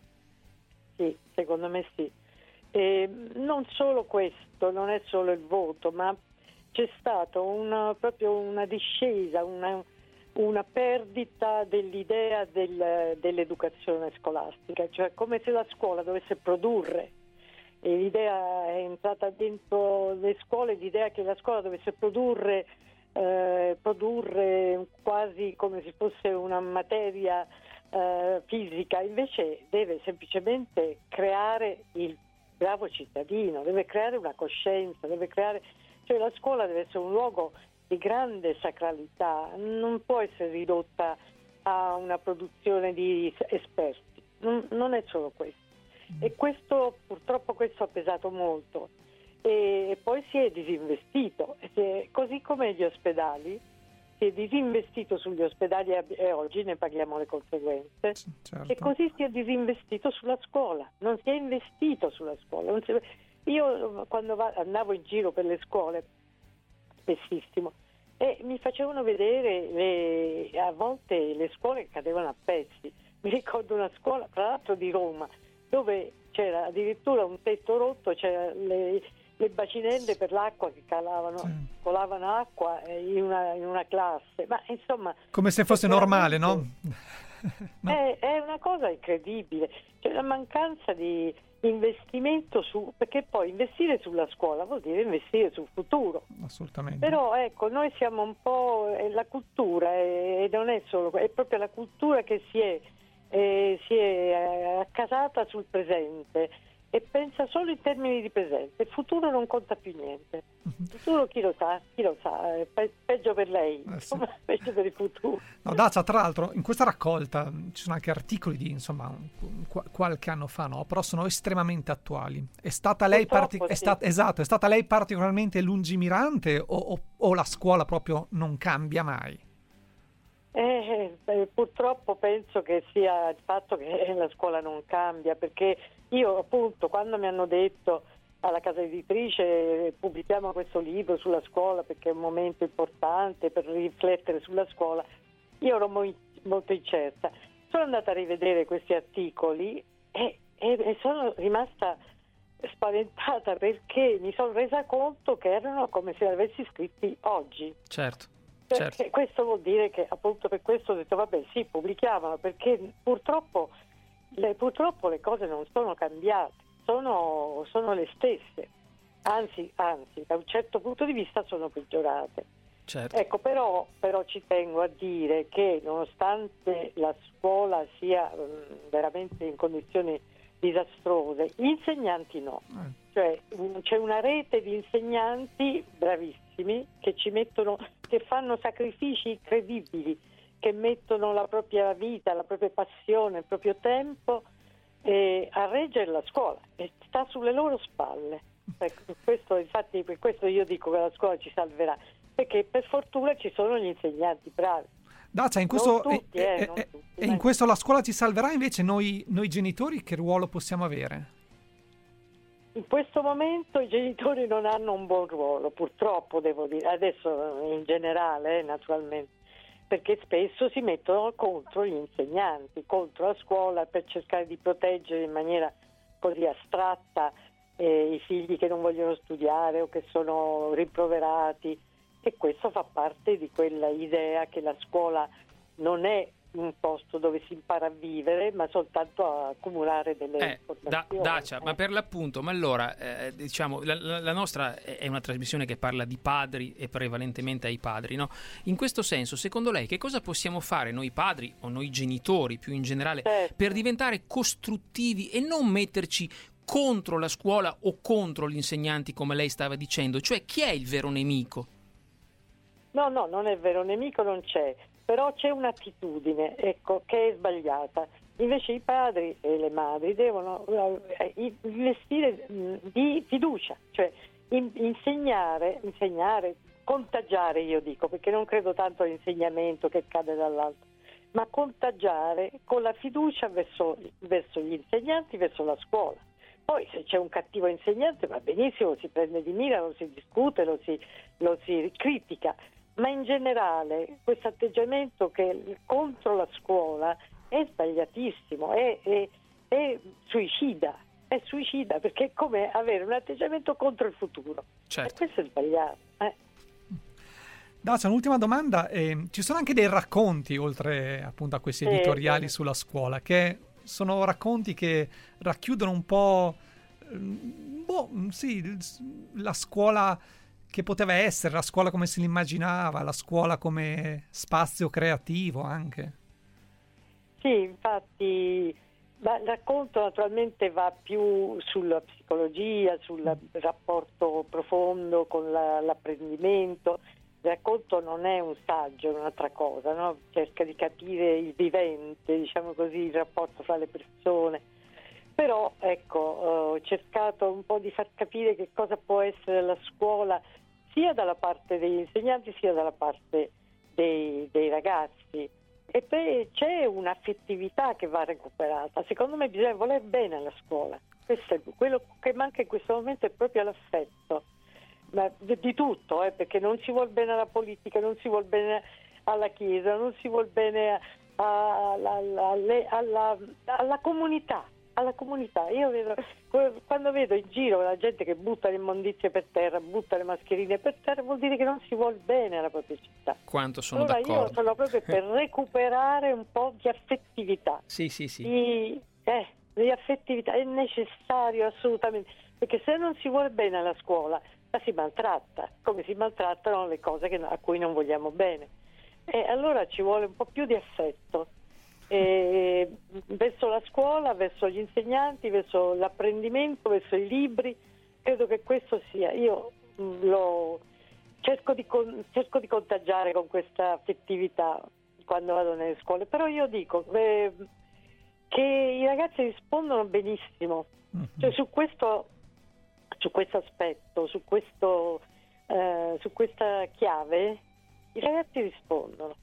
Sì, secondo me sì. E non solo questo, non è solo il voto, ma c'è stata proprio una discesa, una, una perdita dell'idea del, dell'educazione scolastica, cioè come se la scuola dovesse produrre. E l'idea è entrata dentro le scuole, l'idea che la scuola dovesse produrre, eh, produrre quasi come se fosse una materia eh, fisica, invece deve semplicemente creare il bravo cittadino, deve creare una coscienza, deve creare, cioè la scuola deve essere un luogo di grande sacralità, non può essere ridotta a una produzione di esperti, non, non è solo questo. E questo purtroppo questo ha pesato molto e poi si è disinvestito, così come gli ospedali si è disinvestito sugli ospedali e oggi ne paghiamo le conseguenze certo. e così si è disinvestito sulla scuola, non si è investito sulla scuola. Si... Io quando andavo in giro per le scuole, spessissimo, e mi facevano vedere le... a volte le scuole che cadevano a pezzi. Mi ricordo una scuola, tra l'altro di Roma, dove c'era addirittura un tetto rotto, c'erano le, le bacinelle per l'acqua che calavano, sì. colavano acqua in una, in una, classe, ma insomma... Come se fosse normale, no? no? È, è, una cosa incredibile, c'è una mancanza di investimento su... perché poi investire sulla scuola vuol dire investire sul futuro. Assolutamente. Però ecco, noi siamo un po'... è la cultura e non è solo... è proprio la cultura che si è, eh, si è eh, accasata sul presente e pensa solo in termini di presente. Il futuro non conta più niente. Il futuro chi lo sa? Chi lo sa? È pe- peggio per lei, eh sì. peggio per il futuro. No, Dacia, tra l'altro, in questa raccolta ci sono anche articoli di insomma qu- qualche anno fa, no? però sono estremamente attuali. È stata lei, sì. è sta- esatto, è stata lei particolarmente lungimirante o, o, o la scuola proprio non cambia mai? Eh, purtroppo penso che sia il fatto che la scuola non cambia, perché io appunto quando mi hanno detto alla casa editrice pubblichiamo questo libro sulla scuola perché è un momento importante per riflettere sulla scuola, io ero mo- molto incerta. Sono andata a rivedere questi articoli e, e, e sono rimasta spaventata perché mi sono resa conto che erano come se li avessi scritti oggi. Certo. Certo. Questo vuol dire che appunto per questo ho detto vabbè sì, pubblichiamolo perché purtroppo le, purtroppo le cose non sono cambiate, sono, sono le stesse, anzi, anzi, da un certo punto di vista sono peggiorate. Certo. Ecco, però, però, ci tengo a dire che nonostante la scuola sia mh, veramente in condizioni disastrose, gli insegnanti no. Eh. Cioè mh, c'è una rete di insegnanti bravissimi che ci mettono, che fanno sacrifici incredibili che mettono la propria vita, la propria passione, il proprio tempo eh, a reggere la scuola e sta sulle loro spalle. Ecco, questo, infatti per questo io dico che la scuola ci salverà, perché per fortuna ci sono gli insegnanti bravi. Dacia, in questo, tutti, eh, eh, tutti, in questo la scuola ci salverà, invece noi, noi genitori che ruolo possiamo avere? In questo momento i genitori non hanno un buon ruolo, purtroppo devo dire, adesso in generale naturalmente perché spesso si mettono contro gli insegnanti, contro la scuola per cercare di proteggere in maniera così astratta eh, i figli che non vogliono studiare o che sono rimproverati e questo fa parte di quella idea che la scuola non è un posto dove si impara a vivere, ma soltanto a accumulare delle eh, informazioni. Da, Dacia, eh. ma per l'appunto, ma allora, eh, diciamo, la, la, nostra è una trasmissione che parla di padri e prevalentemente ai padri, no? In questo senso, secondo lei, che cosa possiamo fare noi padri o noi genitori più in generale certo. per diventare costruttivi e non metterci contro la scuola o contro gli insegnanti, come lei stava dicendo? Cioè, chi è il vero nemico? No, no, non è vero nemico, non c'è però c'è un'attitudine ecco, che è sbagliata. Invece i padri e le madri devono eh, investire di fiducia, cioè insegnare, insegnare, contagiare io dico, perché non credo tanto all'insegnamento che cade dall'alto, ma contagiare con la fiducia verso, verso gli insegnanti, verso la scuola Poi se c'è un cattivo insegnante va benissimo, si prende di mira, lo si discute, lo si, lo si critica, ma in generale questo atteggiamento che contro la scuola è sbagliatissimo, è, è, è suicida, è suicida perché è come avere un atteggiamento contro il futuro. Certo. E questo è sbagliato. Eh. Dacia, un'ultima domanda. Eh, ci sono anche dei racconti, oltre appunto a questi editoriali sì, sulla scuola, che sono racconti che racchiudono un po', mm, boh, mm, sì, la scuola che poteva essere, la scuola come se l'immaginava, la scuola come spazio creativo anche. Sì, infatti il racconto naturalmente va più sulla psicologia, sul rapporto profondo con la, l'apprendimento. Il racconto non è un saggio, è un'altra cosa, no? cerca di capire il vivente, diciamo così, il rapporto fra le persone. Però ecco, ho cercato un po' di far capire che cosa può essere la scuola sia dalla parte degli insegnanti sia dalla parte dei, dei ragazzi. E poi c'è un'affettività che va recuperata. Secondo me bisogna voler bene alla scuola. Questo quello che manca in questo momento è proprio l'affetto ma di tutto, eh, perché non si vuole bene alla politica, non si vuole bene alla Chiesa, non si vuole bene alla, alla, alla, alla comunità. Alla comunità. Io vedo, quando vedo in giro la gente che butta le immondizie per terra, butta le mascherine per terra, vuol dire che non si vuole bene alla propria città. Quanto sono allora d'accordo. Io sono proprio per recuperare un po' di affettività. Sì, sì, sì. Di, eh, di affettività è necessario assolutamente, perché se non si vuole bene alla scuola, la si maltratta, come si maltrattano le cose che, a cui non vogliamo bene. E allora ci vuole un po' più di affetto e, verso la scuola, verso gli insegnanti, verso l'apprendimento, verso i libri. Credo che questo sia. Io mm, lo, cerco, di, cerco, di, contagiare con questa affettività quando vado nelle scuole, però io dico eh, che i ragazzi rispondono benissimo. Mm-hmm. Cioè, su questo su questo aspetto, su, questo, eh, su questa chiave, i ragazzi rispondono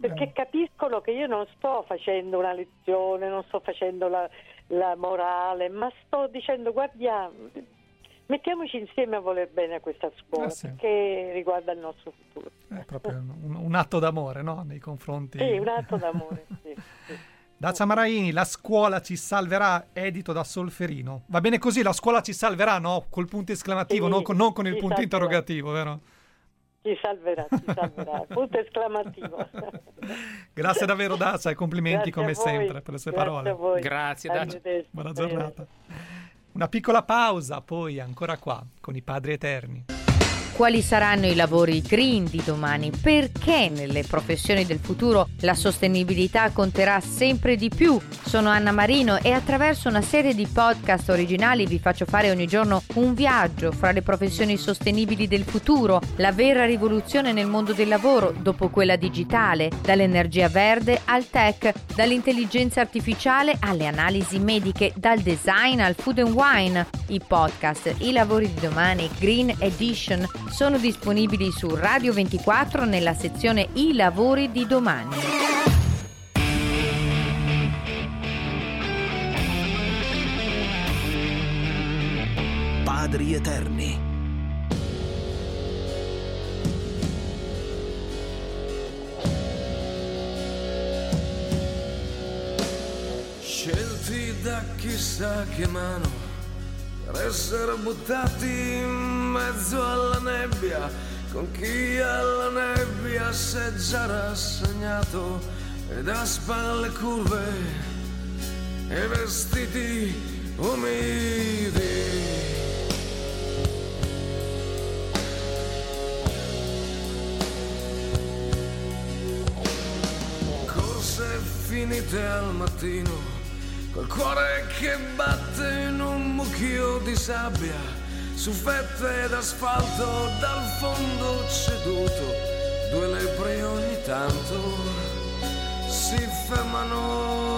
perché capiscono che io non sto facendo una lezione, non sto facendo la, la morale, ma sto dicendo guardiamo, mettiamoci insieme a voler bene a questa scuola, eh sì. perché riguarda il nostro futuro. È proprio un, un atto d'amore, no? Nei confronti... Sì, un atto d'amore, sì, sì. Dacia Maraini, la scuola ci salverà, edito da Solferino. Va bene così, la scuola ci salverà, no? Col punto esclamativo, non, con, non con il punto salverà. interrogativo, vero? Ci salverà, ci salverà. punto esclamativo. Grazie davvero Dacia e complimenti Grazie come sempre per le sue Grazie parole. Grazie Dacia. Buona giornata. Una piccola pausa, poi ancora qua con i Padri Eterni. Quali saranno i lavori green di domani? Perché nelle professioni del futuro la sostenibilità conterà sempre di più? Sono Anna Marino e attraverso una serie di podcast originali vi faccio fare ogni giorno un viaggio fra le professioni sostenibili del futuro, la vera rivoluzione nel mondo del lavoro dopo quella digitale, dall'energia verde al tech, dall'intelligenza artificiale alle analisi mediche, dal design al food and wine. I podcast, i lavori di domani, Green Edition sono disponibili su Radio 24 nella sezione I lavori di domani. Padri eterni. Scelti da chissà che mano per buttati in mezzo alla nebbia con chi alla nebbia si è già rassegnato ed ha spalle curve e vestiti umidi. Corse finite al mattino col cuore che batte in un mucchio di sabbia, su fette d'asfalto dal fondo ceduto, due lepri ogni tanto si fermano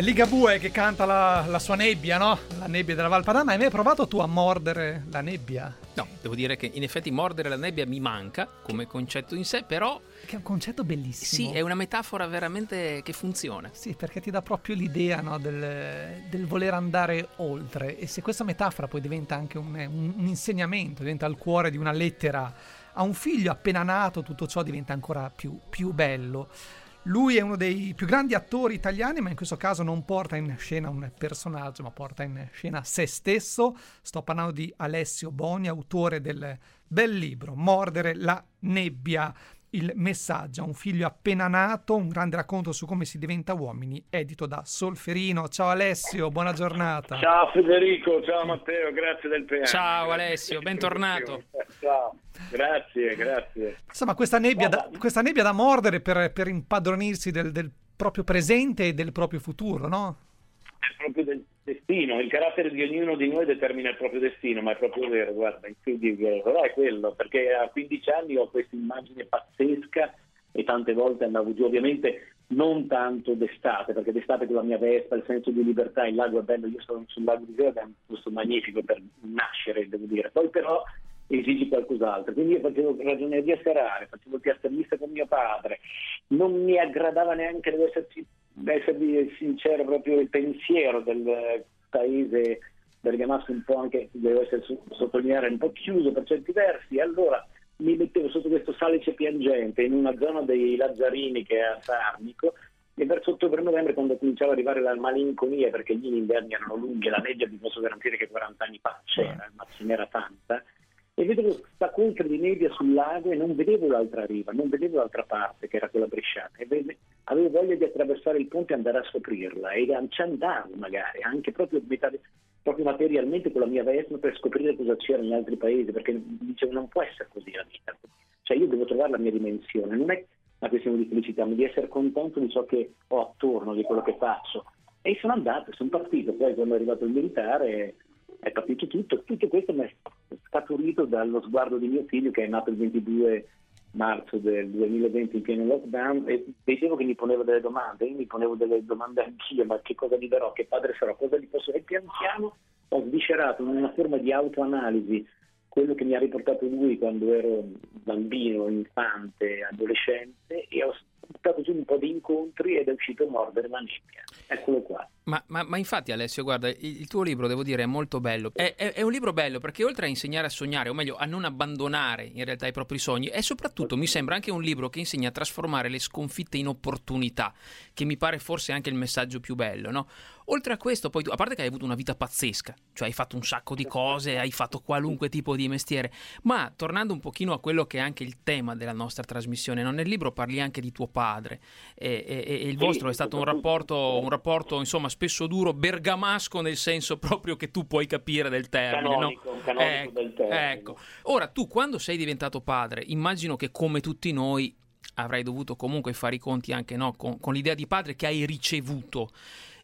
Ligabue che canta la, la, sua nebbia, no? La nebbia della Valpadana. Hai mai provato tu a mordere la nebbia? No, devo dire che in effetti mordere la nebbia mi manca come concetto in sé, però... Che è un concetto bellissimo. Sì, è una metafora veramente che funziona. Sì, perché ti dà proprio l'idea no, del, del, voler andare oltre. E se questa metafora poi diventa anche un, un, un insegnamento, diventa il cuore di una lettera a un figlio appena nato, tutto ciò diventa ancora più, più bello. Lui è uno dei più grandi attori italiani, ma in questo caso non porta in scena un personaggio, ma porta in scena se stesso. Sto parlando di Alessio Boni, autore del bel libro Mordere la nebbia. Il messaggio a un figlio appena nato, un grande racconto su come si diventa uomini, edito da Solferino. Ciao Alessio, buona giornata. Ciao Federico, ciao Matteo, grazie del piano. Ciao Alessio, bentornato. Ciao. Grazie, grazie. Insomma, questa nebbia, da, questa nebbia da mordere per, per impadronirsi del, del, proprio presente e del proprio futuro, no? Proprio del destino, il carattere di ognuno di noi determina il proprio destino, ma è proprio vero, guarda, in più di però è quello, perché a 15 anni ho questa immagine pazzesca e tante volte andavo giù, ovviamente non tanto d'estate, perché d'estate con la mia Vespa, il senso di libertà, il lago è bello, io sono sul lago di Verde, è un posto magnifico per nascere, devo dire. Poi però esigi qualcos'altro. Quindi io facevo ragioneria serale, facevo il piastrellista con mio padre, non mi aggradava neanche, devo esserci, esservi sincero, proprio il pensiero del paese bergamasco un po' anche, devo essere sottolineare, un po' chiuso per certi versi, allora mi mettevo sotto questo salice piangente in una zona dei Lazzarini che è a Sarnico e verso ottobre-novembre quando cominciava ad arrivare la malinconia perché gli inverni erano lunghi e la nebbia vi posso garantire che 40 anni fa c'era, ma ce n'era tanta, e vedevo questa conca di nebbia sul lago e non vedevo l'altra riva, non vedevo l'altra parte che era quella bresciana e avevo voglia di attraversare il ponte e andare a scoprirla. E ci andavo magari anche proprio, proprio materialmente con la mia Vespa per scoprire cosa c'era negli altri paesi perché dicevo non può essere così la vita. Cioè io devo trovare la mia dimensione. Non è una questione di felicità ma di essere contento di ciò che ho attorno di quello che faccio. E sono andato, sono partito poi quando è arrivato il militare è capito tutto. Tutto questo mi è scaturito dallo sguardo di mio figlio che è nato il 22 marzo del 2020 in pieno lockdown e vedevo che mi poneva delle domande, io mi ponevo delle domande anch'io, ma che cosa gli darò, che padre sarò, cosa gli posso... E pian piano ho sviscerato in una forma di autoanalisi quello che mi ha riportato lui quando ero bambino, infante, adolescente e ho buttato giù un po' di incontri ed è uscito mordere la nebbia. Eccolo qua. Ma, ma, ma, infatti Alessio, guarda, il, il, tuo libro devo dire è molto bello. È, è, è, un libro bello perché oltre a insegnare a sognare, o meglio a non abbandonare in realtà i propri sogni, è soprattutto, mi sembra, anche un libro che insegna a trasformare le sconfitte in opportunità, che mi pare forse anche il messaggio più bello, no? Oltre a questo, poi tu, a parte che hai avuto una vita pazzesca, cioè hai fatto un sacco di cose, hai fatto qualunque tipo di mestiere, ma tornando un pochino a quello che è anche il tema della nostra trasmissione, no? nel libro parli anche di tuo padre e, e, e il vostro è stato un rapporto, un rapporto insomma spesso duro, bergamasco nel senso proprio che tu puoi capire del termine. Canonico, no? canonico ecco, del termine. Ecco. Ora, tu quando sei diventato padre, immagino che come tutti noi avrai dovuto comunque fare i conti anche no, con, con l'idea di padre che hai ricevuto.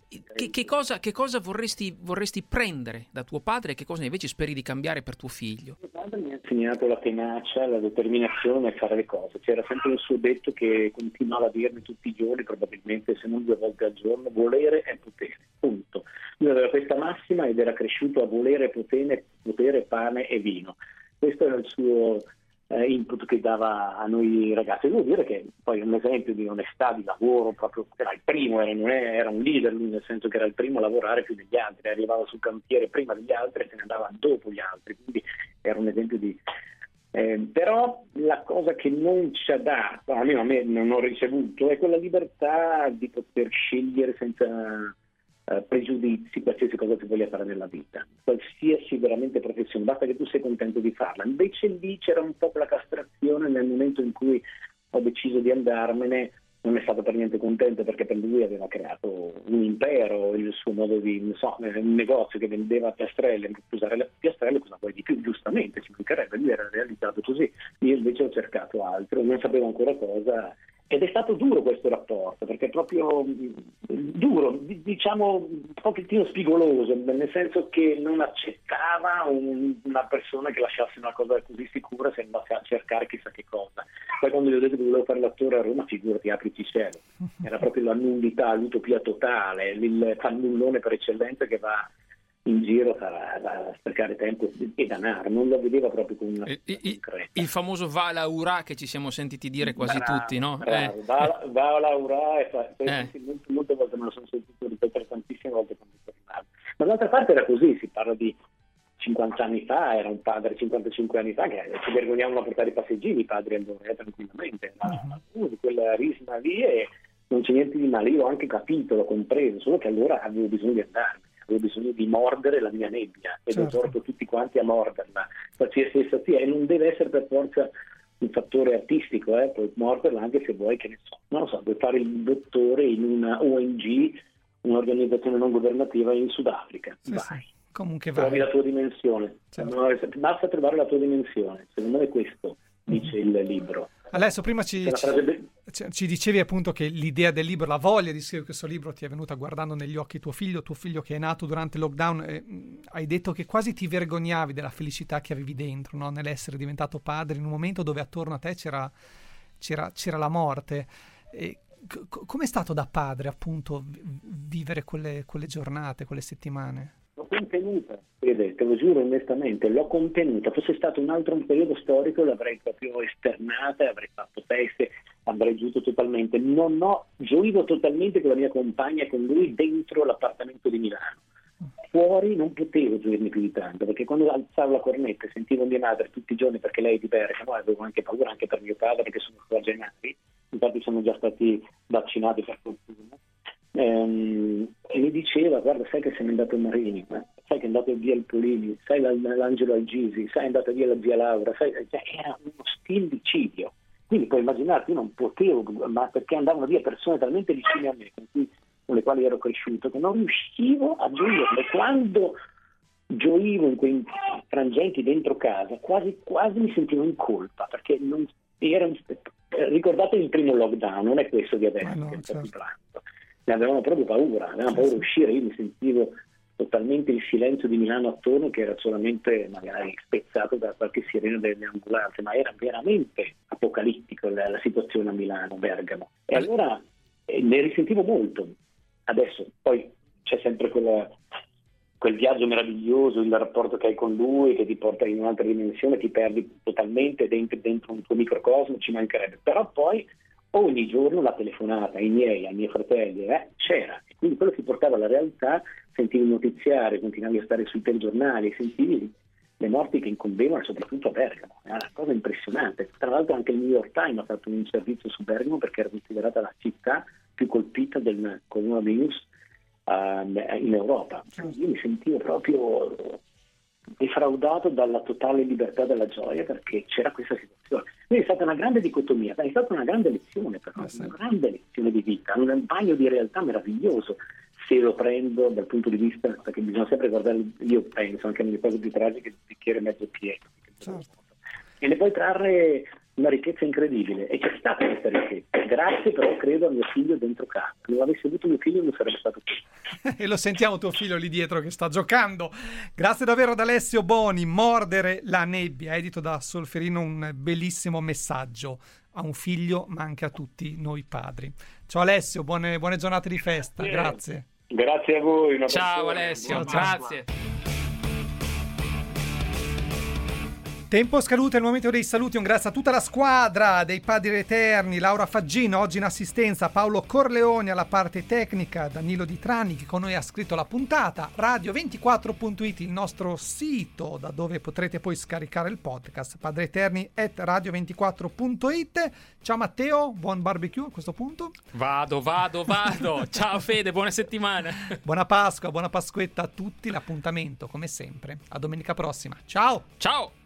Che, che, cosa, che cosa vorresti, vorresti, prendere da tuo padre e che cosa invece speri di cambiare per tuo figlio? Mio padre mi ha insegnato la tenacia, la determinazione a fare le cose. C'era sempre il suo detto che continuava a dirmi tutti i giorni, probabilmente se non due volte al giorno, volere è potere, punto. Lui aveva questa massima ed era cresciuto a volere potere, potere pane e vino. Questo era il suo eh, input che dava a noi ragazzi. Devo dire che poi è un esempio di onestà, di lavoro, proprio era il primo, era, era, un leader lui, nel senso che era il primo a lavorare più degli altri, arrivava sul cantiere prima degli altri e se ne andava dopo gli altri, quindi era un esempio di... Eh, però la cosa che non ci ha dato, almeno a me non ho ricevuto, è quella libertà di poter scegliere senza eh, pregiudizi, qualsiasi cosa si voglia fare nella vita, qualsiasi veramente professione, basta che tu sei contento di farla. Invece lì c'era un po' quella castrazione nel momento in cui ho deciso di andarmene, non è stato per niente contento perché per lui aveva creato un impero, il suo modo di, non so, un negozio che vendeva piastrelle, usare le piastrelle cosa vuoi di più, giustamente ci mancherebbe, lui era realizzato così, io invece ho cercato altro, non sapevo ancora cosa ed è stato duro questo rapporto, perché è proprio mm, duro, diciamo un pochettino spigoloso, nel senso che non accettava un, una persona che lasciasse una cosa così sicura se andasse a cercare chissà che cosa. Poi quando gli ho detto che volevo fare l'attore a Roma, figurati, apriti cielo. Era proprio la nullità, l'utopia totale, il fannullone per eccellenza che va in giro a, a sprecare tempo e denaro, non lo vedeva proprio come una il, il, il famoso va la ura che ci siamo sentiti dire quasi bravo, tutti, no? Bravo, eh. va, va la ura e fa, eh. molte, molte, volte me lo sono sentito ripetere tantissime volte quando tornavo. Ma d'altra parte era così, si parla di 50 anni fa, era un padre 55 anni fa che ci vergognavano a portare i passeggini i padri allora, eh, tranquillamente, ma uh, quella risma lì e non c'è niente di male, io ho anche capito, l'ho compreso, solo che allora avevo bisogno di andarmi avevo bisogno di mordere la mia nebbia e certo. ho porto tutti quanti a morderla, qualsiasi essa sia, e non deve essere per forza un fattore artistico, eh? puoi morderla anche se vuoi, che ne so, non lo so, vuoi fare il dottore in una ONG, un'organizzazione non governativa in Sudafrica, sì, vai. Sì. Comunque vai. Trovi la tua dimensione, certo. basta trovare la tua dimensione, secondo me questo dice il libro. Adesso prima ci, ci, ci, dicevi appunto che l'idea del libro, la voglia di scrivere questo libro ti è venuta guardando negli occhi tuo figlio, tuo figlio che è nato durante il lockdown. E, mh, hai detto che quasi ti vergognavi della felicità che avevi dentro, no? nell'essere diventato padre, in un momento dove attorno a te c'era, c'era, c'era la morte. E, c- com'è stato da padre appunto vivere quelle, quelle giornate, quelle settimane? L'ho contenuta, te lo giuro onestamente, l'ho contenuta. Fosse stato un altro periodo storico l'avrei proprio esternata, avrei fatto feste, avrei giunto totalmente. Non ho gioito totalmente con la mia compagna e con lui dentro l'appartamento di Milano. Fuori non potevo gioirmi più di tanto, perché quando alzavo la cornetta e sentivo mia madre tutti i giorni perché lei è di Bergamo, avevo anche paura anche per mio padre che sono genati, infatti sono già stati vaccinati per fortuna ehm, e mi diceva guarda sai che se n'è andato Marini eh? sai che è andato via il Polini sai l'Angelo Algisi sai è andata via la zia Laura sai, cioè, era uno stillicidio quindi puoi immaginarti io non potevo ma perché andavano via persone talmente vicine a me con, cui, con le quali ero cresciuto che non riuscivo a gioirle. Quando gioivo in quei frangenti dentro casa quasi, quasi mi sentivo in colpa perché non era, ricordate il primo lockdown non è questo di adesso no, che certo ne avevano proprio paura, avevano paura di uscire, io mi sentivo totalmente il silenzio di Milano attorno che era solamente magari spezzato da qualche sirena delle ambulanze, ma era veramente apocalittico la, la situazione a Milano, Bergamo. E allora eh, ne risentivo molto. Adesso poi c'è sempre quella, quel viaggio meraviglioso, il rapporto che hai con lui, che ti porta in un'altra dimensione, ti perdi totalmente dentro, dentro un tuo microcosmo, ci mancherebbe. Però poi ogni giorno la telefonata ai miei, ai miei fratelli, eh, c'era. Quindi quello che portava alla realtà, sentivi il notiziario, continuavi a stare sui telegiornali, sentivi le morti che incombevano soprattutto a Bergamo. È una cosa impressionante. Tra l'altro anche il New York Times ha fatto un servizio su Bergamo perché era considerata la città più colpita del coronavirus uh, in Europa. Io mi sentivo proprio defraudato dalla totale libertà della gioia perché c'era questa situazione. Una grande dicotomia, è stata una grande lezione però, eh una grande lezione di vita, un bagno di realtà meraviglioso se lo prendo dal punto di vista, perché bisogna sempre guardare, io penso anche nelle cose più tragiche, il bicchiere mezzo pieno. Certo. E ne puoi trarre una ricchezza incredibile e c'è stata questa ricchezza. Grazie però credo a mio figlio dentro casa. Se non avessi avuto mio figlio non sarebbe stato così. e lo sentiamo tuo figlio lì dietro che sta giocando. Grazie davvero ad Alessio Boni, Mordere la nebbia, edito da Solferino, un bellissimo messaggio a un figlio ma anche a tutti noi padri. Ciao Alessio, buone, buone giornate di festa, grazie. Grazie a voi. Ciao Alessio, grazie. Tempo scaduto, è il momento dei saluti. Un grazie a tutta la squadra dei Padri Eterni, Laura Faggino oggi in assistenza, Paolo Corleone alla parte tecnica, Danilo Di Trani che con noi ha scritto la puntata, radio24.it il nostro sito da dove potrete poi scaricare il podcast, padreeterni at radio24.it. Ciao Matteo, buon barbecue a questo punto. Vado, vado, vado. Ciao Fede, buona settimana. Buona Pasqua, buona Pasquetta a tutti. L'appuntamento come sempre a domenica prossima. Ciao. Ciao.